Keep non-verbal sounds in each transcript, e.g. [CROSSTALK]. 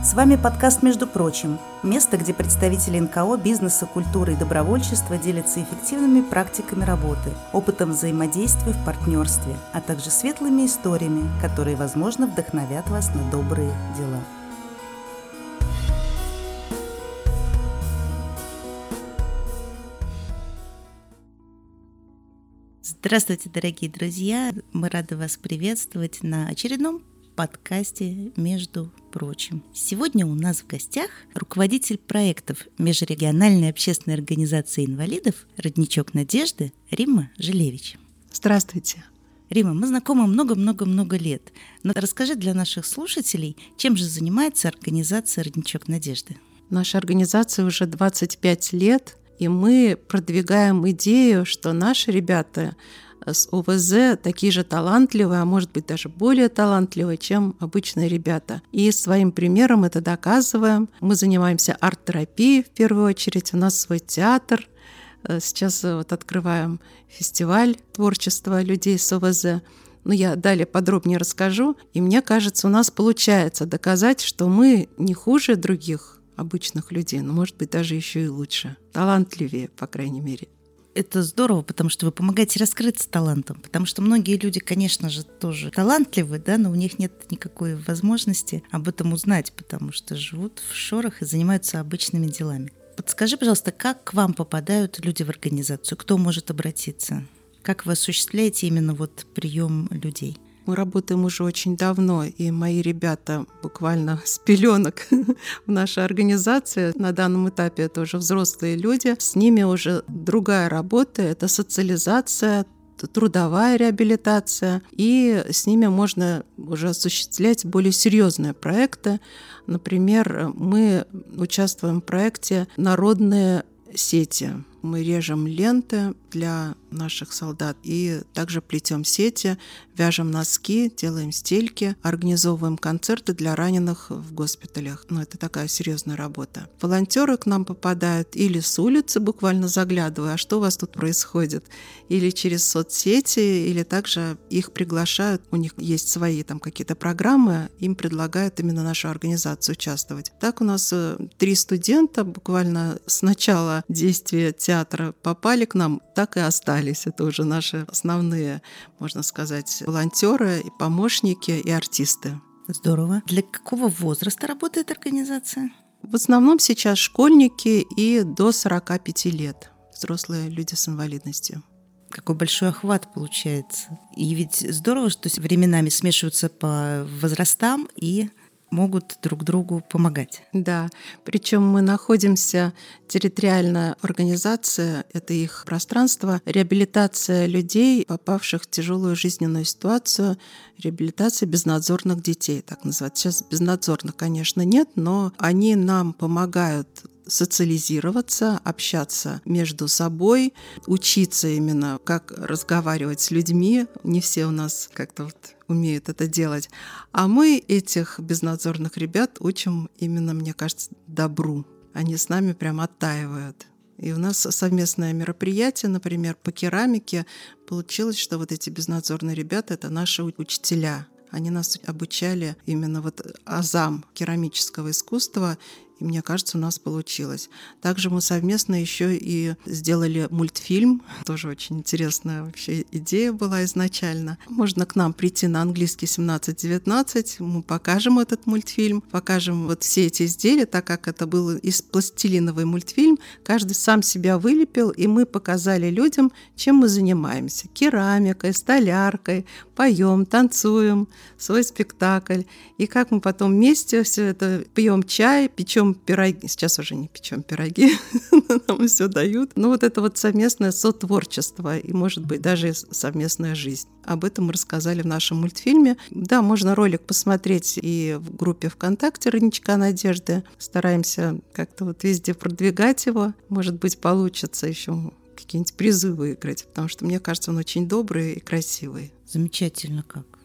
С вами подкаст «Между прочим» – место, где представители НКО, бизнеса, культуры и добровольчества делятся эффективными практиками работы, опытом взаимодействия в партнерстве, а также светлыми историями, которые, возможно, вдохновят вас на добрые дела. Здравствуйте, дорогие друзья! Мы рады вас приветствовать на очередном подкасте «Между прочим». Сегодня у нас в гостях руководитель проектов Межрегиональной общественной организации инвалидов «Родничок Надежды» Римма Жилевич. Здравствуйте. Рима, мы знакомы много-много-много лет. Но расскажи для наших слушателей, чем же занимается организация «Родничок Надежды»? Наша организация уже 25 лет, и мы продвигаем идею, что наши ребята с ОВЗ такие же талантливые, а может быть даже более талантливые, чем обычные ребята. И своим примером это доказываем. Мы занимаемся арт-терапией в первую очередь. У нас свой театр. Э, сейчас э, вот открываем фестиваль творчества людей с ОВЗ. Но я далее подробнее расскажу. И мне кажется, у нас получается доказать, что мы не хуже других обычных людей, но, может быть, даже еще и лучше, талантливее, по крайней мере это здорово, потому что вы помогаете раскрыться талантом. Потому что многие люди, конечно же, тоже талантливы, да, но у них нет никакой возможности об этом узнать, потому что живут в шорах и занимаются обычными делами. Подскажи, пожалуйста, как к вам попадают люди в организацию? Кто может обратиться? Как вы осуществляете именно вот прием людей? Мы работаем уже очень давно, и мои ребята буквально с пеленок [LAUGHS] в нашей организации. На данном этапе это уже взрослые люди. С ними уже другая работа, это социализация, трудовая реабилитация, и с ними можно уже осуществлять более серьезные проекты. Например, мы участвуем в проекте «Народные сети». Мы режем ленты для наших солдат и также плетем сети, вяжем носки, делаем стельки, организовываем концерты для раненых в госпиталях. Ну, это такая серьезная работа. Волонтеры к нам попадают или с улицы, буквально заглядывая, а что у вас тут происходит, или через соцсети, или также их приглашают, у них есть свои там какие-то программы, им предлагают именно нашу организацию участвовать. Так у нас э, три студента буквально с начала действия театра попали к нам, так и остались. Это уже наши основные, можно сказать, волонтеры, и помощники и артисты. Здорово. Для какого возраста работает организация? В основном сейчас школьники и до 45 лет, взрослые люди с инвалидностью какой большой охват получается. И ведь здорово, что временами смешиваются по возрастам и могут друг другу помогать. Да, причем мы находимся территориальная организация, это их пространство, реабилитация людей, попавших в тяжелую жизненную ситуацию, реабилитация безнадзорных детей, так называют. Сейчас безнадзорных, конечно, нет, но они нам помогают социализироваться, общаться между собой, учиться именно, как разговаривать с людьми. Не все у нас как-то вот умеют это делать. А мы этих безнадзорных ребят учим именно, мне кажется, добру. Они с нами прям оттаивают. И у нас совместное мероприятие, например, по керамике. Получилось, что вот эти безнадзорные ребята — это наши учителя. Они нас обучали именно вот азам керамического искусства и мне кажется, у нас получилось. Также мы совместно еще и сделали мультфильм. Тоже очень интересная вообще идея была изначально. Можно к нам прийти на английский 17-19. Мы покажем этот мультфильм, покажем вот все эти изделия, так как это был из пластилиновый мультфильм. Каждый сам себя вылепил, и мы показали людям, чем мы занимаемся. Керамикой, столяркой, поем, танцуем, свой спектакль. И как мы потом вместе все это пьем чай, печем печем пироги. Сейчас уже не печем пироги, [LAUGHS] нам все дают. Но вот это вот совместное сотворчество и, может быть, даже совместная жизнь. Об этом мы рассказали в нашем мультфильме. Да, можно ролик посмотреть и в группе ВКонтакте «Родничка Надежды». Стараемся как-то вот везде продвигать его. Может быть, получится еще какие-нибудь призы выиграть, потому что мне кажется, он очень добрый и красивый. Замечательно как.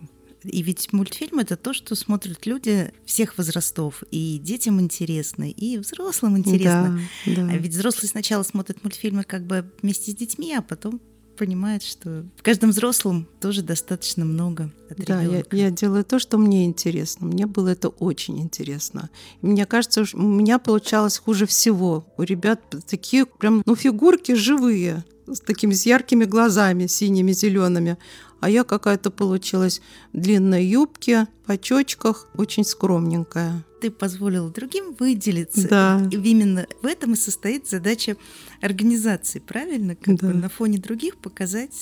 И ведь мультфильм это то, что смотрят люди всех возрастов. И детям интересно, и взрослым интересно. Да, да. А ведь взрослые сначала смотрят мультфильмы как бы вместе с детьми, а потом понимает, что в каждом взрослом тоже достаточно много от Да, я, я делаю то, что мне интересно. Мне было это очень интересно. И мне кажется, у меня получалось хуже всего. У ребят такие прям, ну, фигурки живые, с такими с яркими глазами, синими, зелеными. А я какая-то получилась в длинной юбке, по чочках, очень скромненькая ты позволил другим выделиться. Да. И именно в этом и состоит задача организации, правильно? Как да. бы на фоне других показать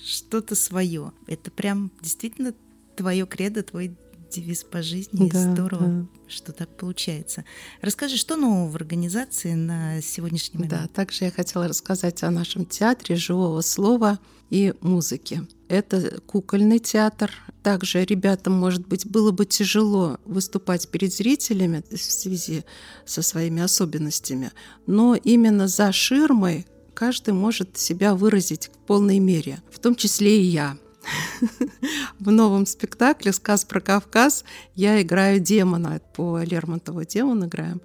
что-то свое. Это прям действительно твое кредо, твой девиз по жизни. Да, Здорово, да. что так получается. Расскажи, что нового в организации на сегодняшний момент? Да, также я хотела рассказать о нашем театре живого слова и музыки. Это кукольный театр. Также ребятам, может быть, было бы тяжело выступать перед зрителями в связи со своими особенностями, но именно за ширмой каждый может себя выразить в полной мере, в том числе и я. В новом спектакле «Сказ про Кавказ» я играю демона, по Лермонтову демон играем.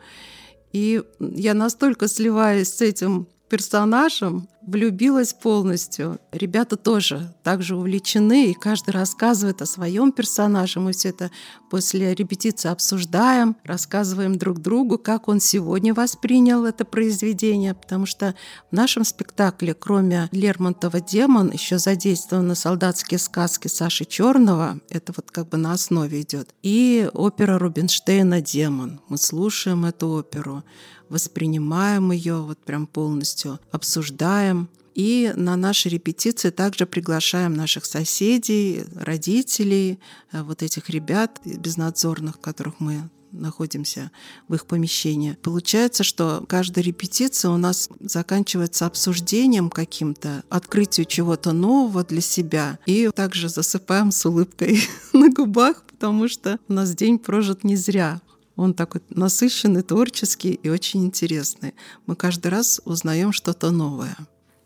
И я настолько сливаюсь с этим персонажем, влюбилась полностью. Ребята тоже также увлечены, и каждый рассказывает о своем персонаже. Мы все это после репетиции обсуждаем, рассказываем друг другу, как он сегодня воспринял это произведение, потому что в нашем спектакле, кроме Лермонтова «Демон», еще задействованы солдатские сказки Саши Черного, это вот как бы на основе идет, и опера Рубинштейна «Демон». Мы слушаем эту оперу воспринимаем ее вот прям полностью, обсуждаем. И на наши репетиции также приглашаем наших соседей, родителей, э, вот этих ребят безнадзорных, которых мы находимся в их помещении. Получается, что каждая репетиция у нас заканчивается обсуждением каким-то, открытию чего-то нового для себя. И также засыпаем с улыбкой [LAUGHS] на губах, потому что у нас день прожит не зря. Он такой насыщенный, творческий и очень интересный. Мы каждый раз узнаем что-то новое.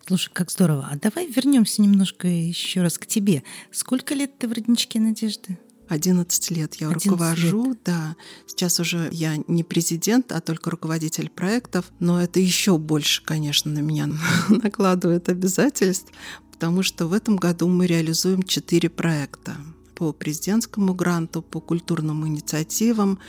Слушай, как здорово. А давай вернемся немножко еще раз к тебе. Сколько лет ты в родничке Надежды? 11 лет я 11 руковожу, лет. да. Сейчас уже я не президент, а только руководитель проектов, но это еще больше, конечно, на меня [LAUGHS] накладывает обязательств, потому что в этом году мы реализуем четыре проекта по президентскому гранту, по культурным инициативам,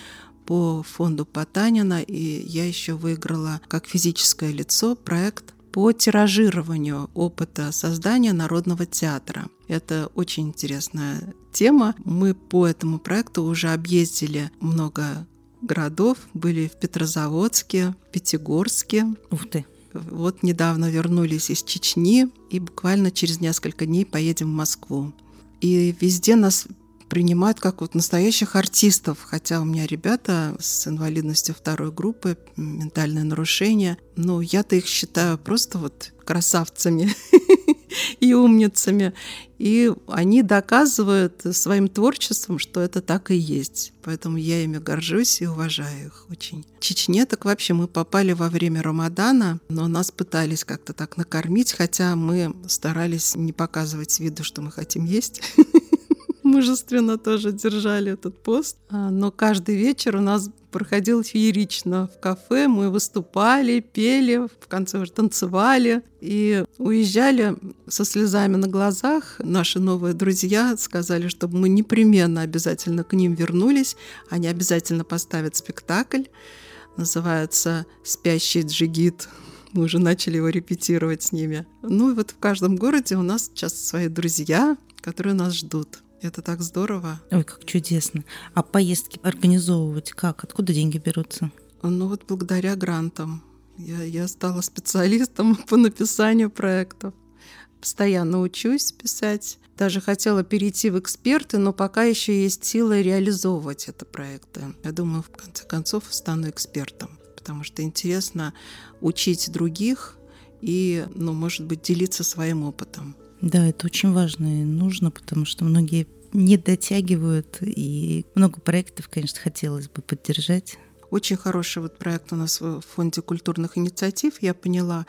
по фонду Потанина, и я еще выиграла как физическое лицо проект по тиражированию опыта создания народного театра. Это очень интересная тема. Мы по этому проекту уже объездили много городов, были в Петрозаводске, Пятигорске. Ух ты! Вот недавно вернулись из Чечни и буквально через несколько дней поедем в Москву. И везде нас принимают как вот настоящих артистов, хотя у меня ребята с инвалидностью второй группы, ментальное нарушение, но я-то их считаю просто вот красавцами [LAUGHS] и умницами. И они доказывают своим творчеством, что это так и есть. Поэтому я ими горжусь и уважаю их очень. В Чечне так вообще мы попали во время Рамадана, но нас пытались как-то так накормить, хотя мы старались не показывать виду, что мы хотим есть. [LAUGHS] мужественно тоже держали этот пост. А, но каждый вечер у нас проходил феерично в кафе. Мы выступали, пели, в конце уже танцевали. И уезжали со слезами на глазах. Наши новые друзья сказали, чтобы мы непременно обязательно к ним вернулись. Они обязательно поставят спектакль. Называется «Спящий джигит». Мы уже начали его репетировать с ними. Ну и вот в каждом городе у нас сейчас свои друзья, которые нас ждут. Это так здорово. Ой, как чудесно. А поездки организовывать как? Откуда деньги берутся? Ну вот благодаря грантам. Я, я стала специалистом [LAUGHS] по написанию проектов. Постоянно учусь писать. Даже хотела перейти в эксперты, но пока еще есть силы реализовывать это проекты. Я думаю, в конце концов стану экспертом, потому что интересно учить других и, ну, может быть, делиться своим опытом. Да, это очень важно и нужно, потому что многие не дотягивают, и много проектов, конечно, хотелось бы поддержать. Очень хороший вот проект у нас в Фонде культурных инициатив. Я поняла,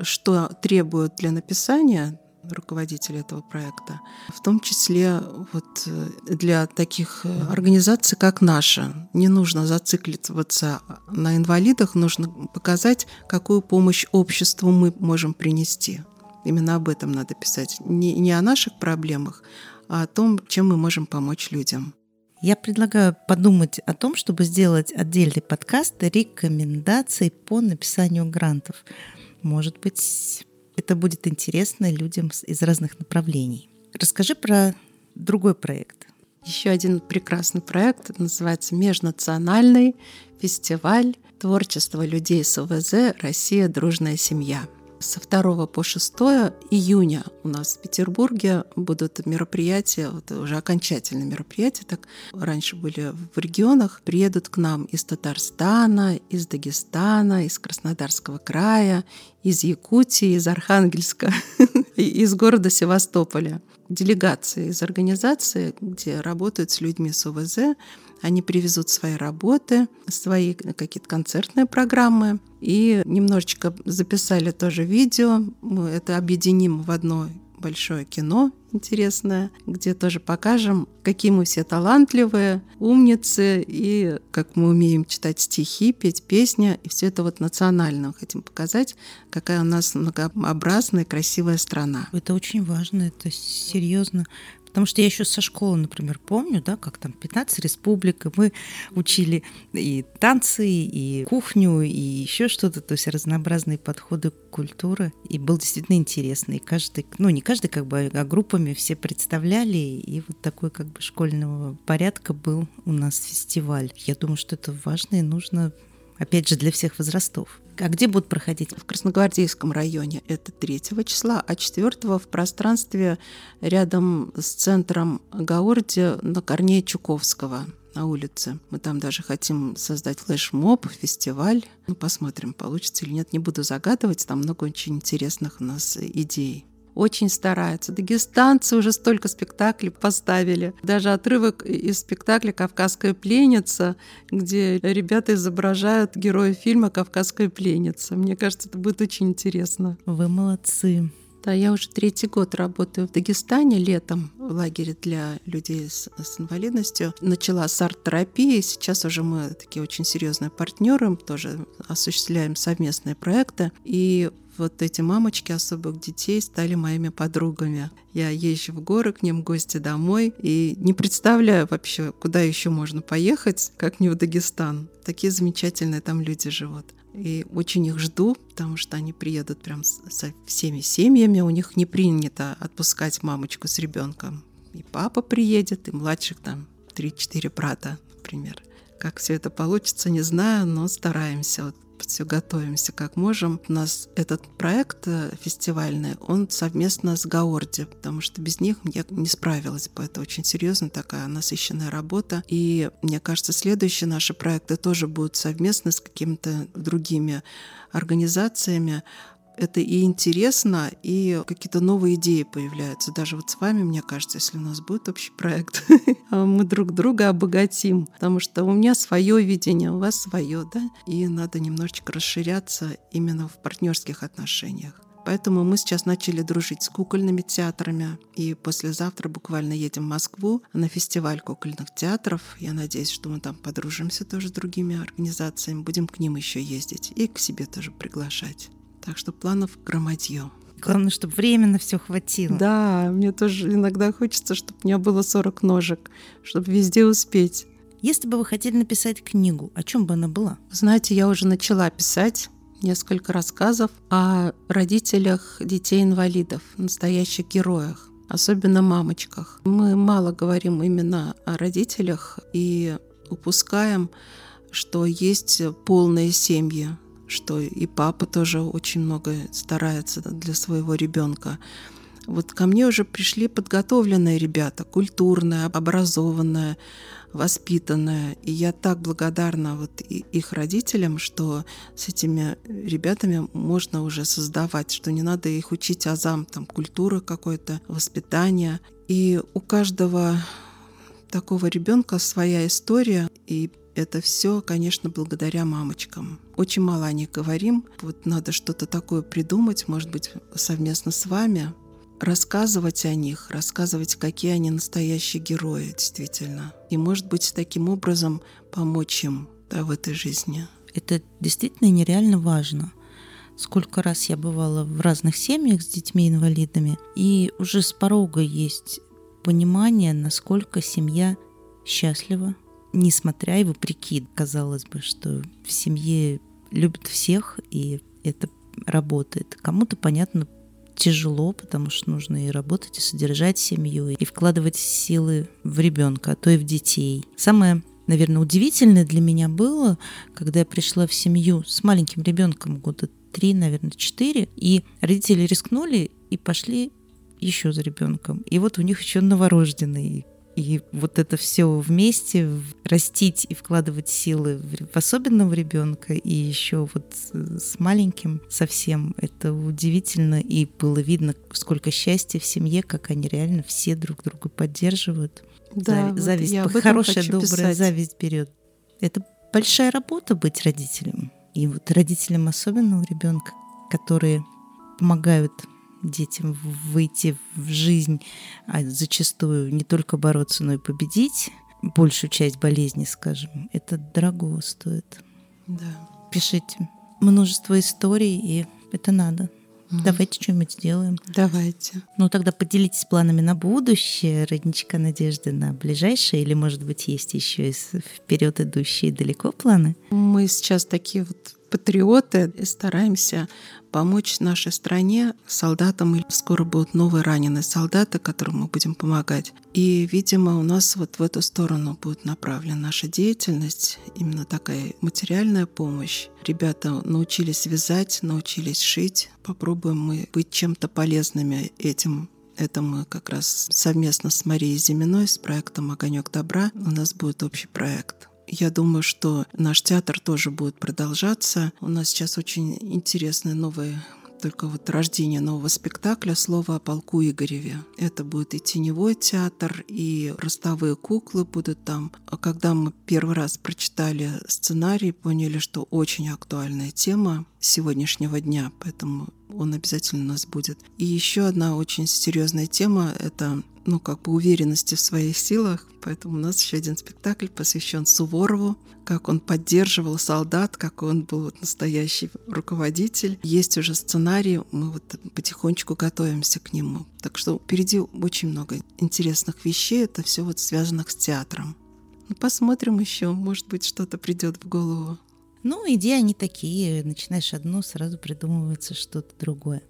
что требуют для написания руководитель этого проекта, в том числе вот для таких организаций, как наша. Не нужно зацикливаться на инвалидах, нужно показать, какую помощь обществу мы можем принести. Именно об этом надо писать. Не, не о наших проблемах, а о том, чем мы можем помочь людям. Я предлагаю подумать о том, чтобы сделать отдельный подкаст рекомендаций по написанию грантов. Может быть, это будет интересно людям из разных направлений. Расскажи про другой проект. Еще один прекрасный проект называется Межнациональный фестиваль творчества людей с ОВЗ «Россия. Дружная семья» со 2 по 6 июня у нас в Петербурге будут мероприятия, вот уже окончательные мероприятия, так раньше были в регионах, приедут к нам из Татарстана, из Дагестана, из Краснодарского края, из Якутии, из Архангельска, [LAUGHS] из города Севастополя. Делегации из организации, где работают с людьми с ОВЗ, они привезут свои работы, свои какие-то концертные программы и немножечко записали тоже видео. Мы это объединим в одно большое кино интересное, где тоже покажем, какие мы все талантливые, умницы, и как мы умеем читать стихи, петь песни, и все это вот национально хотим показать, какая у нас многообразная, красивая страна. Это очень важно, это серьезно. Потому что я еще со школы, например, помню, да, как там 15 республик, и мы учили и танцы, и кухню, и еще что-то, то есть разнообразные подходы к культуре. И был действительно интересно. И каждый, ну не каждый, как бы, а группами все представляли, и вот такой как бы школьного порядка был у нас фестиваль. Я думаю, что это важно и нужно опять же, для всех возрастов. А где будут проходить? В Красногвардейском районе это 3 числа, а 4 в пространстве рядом с центром Гаорди на Корнея Чуковского на улице. Мы там даже хотим создать флешмоб, фестиваль. Ну, посмотрим, получится или нет. Не буду загадывать, там много очень интересных у нас идей очень стараются. Дагестанцы уже столько спектаклей поставили. Даже отрывок из спектакля «Кавказская пленница», где ребята изображают героя фильма «Кавказская пленница». Мне кажется, это будет очень интересно. Вы молодцы. Да, я уже третий год работаю в Дагестане летом в лагере для людей с, с инвалидностью. Начала с арт-терапии, сейчас уже мы такие очень серьезные партнеры, тоже осуществляем совместные проекты. И вот эти мамочки особых детей стали моими подругами. Я езжу в горы к ним в гости домой и не представляю вообще, куда еще можно поехать, как не в Дагестан. Такие замечательные там люди живут. И очень их жду, потому что они приедут прям со всеми семьями. У них не принято отпускать мамочку с ребенком. И папа приедет, и младших там 3-4 брата, например. Как все это получится, не знаю, но стараемся. Вот все готовимся как можем. У нас этот проект э, фестивальный, он совместно с Гаорди, потому что без них я не справилась бы. Это очень серьезная такая насыщенная работа. И мне кажется, следующие наши проекты тоже будут совместно с какими-то другими организациями это и интересно, и какие-то новые идеи появляются. Даже вот с вами, мне кажется, если у нас будет общий проект, [LAUGHS] мы друг друга обогатим, потому что у меня свое видение, у вас свое, да, и надо немножечко расширяться именно в партнерских отношениях. Поэтому мы сейчас начали дружить с кукольными театрами. И послезавтра буквально едем в Москву на фестиваль кукольных театров. Я надеюсь, что мы там подружимся тоже с другими организациями. Будем к ним еще ездить и к себе тоже приглашать. Так что планов громадье. Главное, чтобы временно все хватило. Да, мне тоже иногда хочется, чтобы у меня было 40 ножек, чтобы везде успеть. Если бы вы хотели написать книгу, о чем бы она была? Знаете, я уже начала писать несколько рассказов о родителях детей-инвалидов, настоящих героях, особенно мамочках. Мы мало говорим именно о родителях и упускаем, что есть полные семьи, что и папа тоже очень много старается для своего ребенка. Вот ко мне уже пришли подготовленные ребята, культурные, образованные, воспитанные. И я так благодарна вот их родителям, что с этими ребятами можно уже создавать, что не надо их учить азам, там, культуры какой-то, воспитания. И у каждого такого ребенка своя история, и это все, конечно, благодаря мамочкам. Очень мало о них говорим. Вот надо что-то такое придумать, может быть, совместно с вами, рассказывать о них, рассказывать, какие они настоящие герои, действительно. И, может быть, таким образом помочь им да, в этой жизни. Это действительно нереально важно. сколько раз я бывала в разных семьях с детьми-инвалидами, и уже с порога есть понимание, насколько семья счастлива, несмотря и вопреки, казалось бы, что в семье любят всех, и это работает. Кому-то, понятно, тяжело, потому что нужно и работать, и содержать семью, и вкладывать силы в ребенка, а то и в детей. Самое наверное, удивительное для меня было, когда я пришла в семью с маленьким ребенком года три, наверное, четыре, и родители рискнули и пошли еще за ребенком. И вот у них еще новорожденный. И вот это все вместе растить и вкладывать силы в особенного ребенка и еще вот с маленьким совсем это удивительно и было видно сколько счастья в семье, как они реально все друг друга поддерживают. Да, Зави- вот зависть, я хорошая, добрая писать. зависть берет. Это большая работа быть родителем. И вот родителям особенного ребенка, которые помогают детям выйти в жизнь, а зачастую не только бороться, но и победить большую часть болезни, скажем, это дорого стоит. Да. Пишите множество историй, и это надо. Давайте что-нибудь сделаем. Давайте. Ну тогда поделитесь планами на будущее, родничка надежды на ближайшее, или, может быть, есть еще и вперед идущие далеко планы? Мы сейчас такие вот патриоты и стараемся помочь нашей стране, солдатам. И скоро будут новые раненые солдаты, которым мы будем помогать. И, видимо, у нас вот в эту сторону будет направлена наша деятельность, именно такая материальная помощь. Ребята научились вязать, научились шить. Попробуем мы быть чем-то полезными этим это мы как раз совместно с Марией Зиминой, с проектом «Огонек добра» у нас будет общий проект. Я думаю, что наш театр тоже будет продолжаться. У нас сейчас очень интересные новые только вот рождение нового спектакля «Слово о полку Игореве». Это будет и теневой театр, и ростовые куклы будут там. А когда мы первый раз прочитали сценарий, поняли, что очень актуальная тема сегодняшнего дня, поэтому он обязательно у нас будет. И еще одна очень серьезная тема — это ну, как бы уверенности в своих силах. Поэтому у нас еще один спектакль посвящен Суворову, как он поддерживал солдат, как он был вот настоящий руководитель. Есть уже сценарий, мы вот потихонечку готовимся к нему. Так что впереди очень много интересных вещей, это все вот связанных с театром. Ну, посмотрим еще, может быть, что-то придет в голову. Ну, идеи они такие. Начинаешь одно, сразу придумывается что-то другое.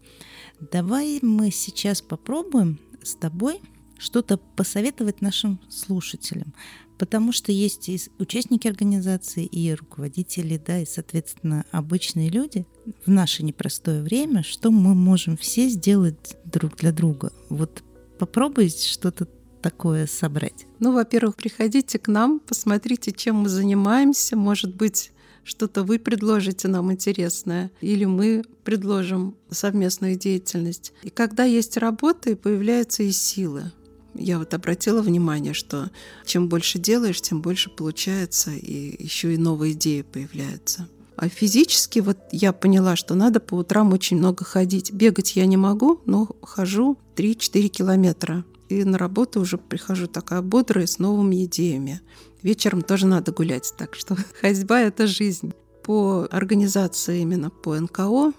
Давай мы сейчас попробуем с тобой что-то посоветовать нашим слушателям, потому что есть и участники организации, и руководители, да, и, соответственно, обычные люди в наше непростое время, что мы можем все сделать друг для друга. Вот попробуй что-то такое собрать. Ну, во-первых, приходите к нам, посмотрите, чем мы занимаемся. Может быть, что-то вы предложите нам интересное, или мы предложим совместную деятельность. И когда есть работа, появляются и силы. Я вот обратила внимание, что чем больше делаешь, тем больше получается, и еще и новые идеи появляются. А физически вот я поняла, что надо по утрам очень много ходить. Бегать я не могу, но хожу 3-4 километра. И на работу уже прихожу такая бодрая, с новыми идеями. Вечером тоже надо гулять, так что [LAUGHS] ходьба — это жизнь. По организации именно по НКО,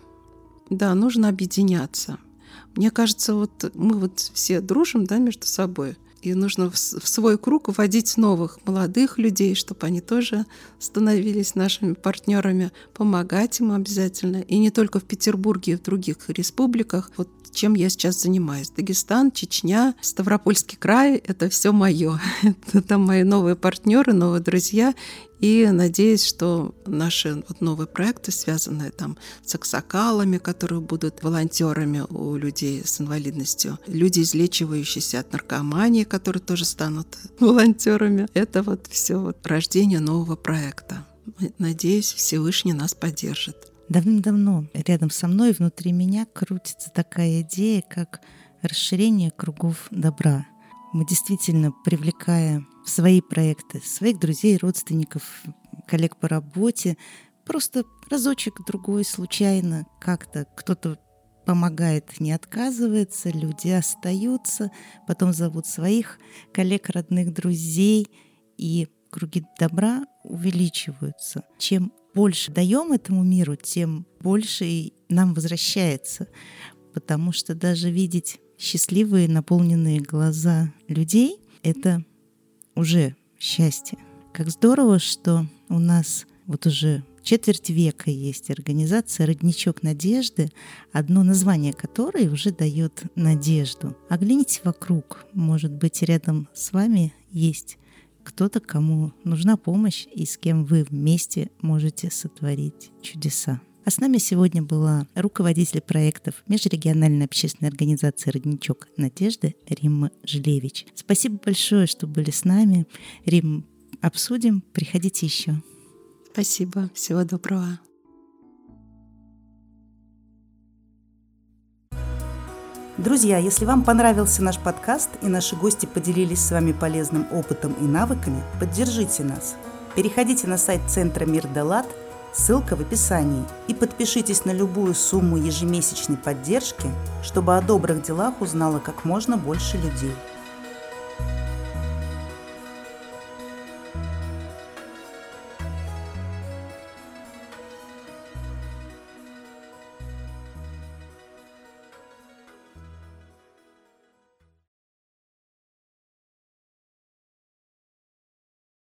да, нужно объединяться. Мне кажется, вот мы вот все дружим, да, между собой. И нужно в свой круг вводить новых молодых людей, чтобы они тоже становились нашими партнерами, помогать им обязательно. И не только в Петербурге, и в других республиках. Вот чем я сейчас занимаюсь. Дагестан, Чечня, Ставропольский край — это все мое. [LAUGHS] Это там мои новые партнеры, новые друзья. И надеюсь, что наши вот новые проекты, связанные там с аксакалами, которые будут волонтерами у людей с инвалидностью, люди, излечивающиеся от наркомании, которые тоже станут [LAUGHS] волонтерами, это вот все вот рождение нового проекта. Надеюсь, Всевышний нас поддержит. Давным-давно рядом со мной, внутри меня крутится такая идея, как расширение кругов добра. Мы действительно, привлекая в свои проекты своих друзей, родственников, коллег по работе, просто разочек другой случайно как-то кто-то помогает, не отказывается, люди остаются, потом зовут своих коллег, родных, друзей, и круги добра увеличиваются. Чем больше даем этому миру, тем больше нам возвращается, потому что даже видеть счастливые, наполненные глаза людей — это уже счастье. Как здорово, что у нас вот уже четверть века есть организация «Родничок надежды», одно название которой уже дает надежду. Оглянитесь вокруг, может быть, рядом с вами есть кто-то, кому нужна помощь и с кем вы вместе можете сотворить чудеса. А с нами сегодня была руководитель проектов Межрегиональной общественной организации «Родничок Надежды» Римма Жилевич. Спасибо большое, что были с нами. Рим, обсудим. Приходите еще. Спасибо. Всего доброго. Друзья, если вам понравился наш подкаст и наши гости поделились с вами полезным опытом и навыками, поддержите нас. Переходите на сайт Центра Мир Далат – Ссылка в описании. И подпишитесь на любую сумму ежемесячной поддержки, чтобы о добрых делах узнало как можно больше людей.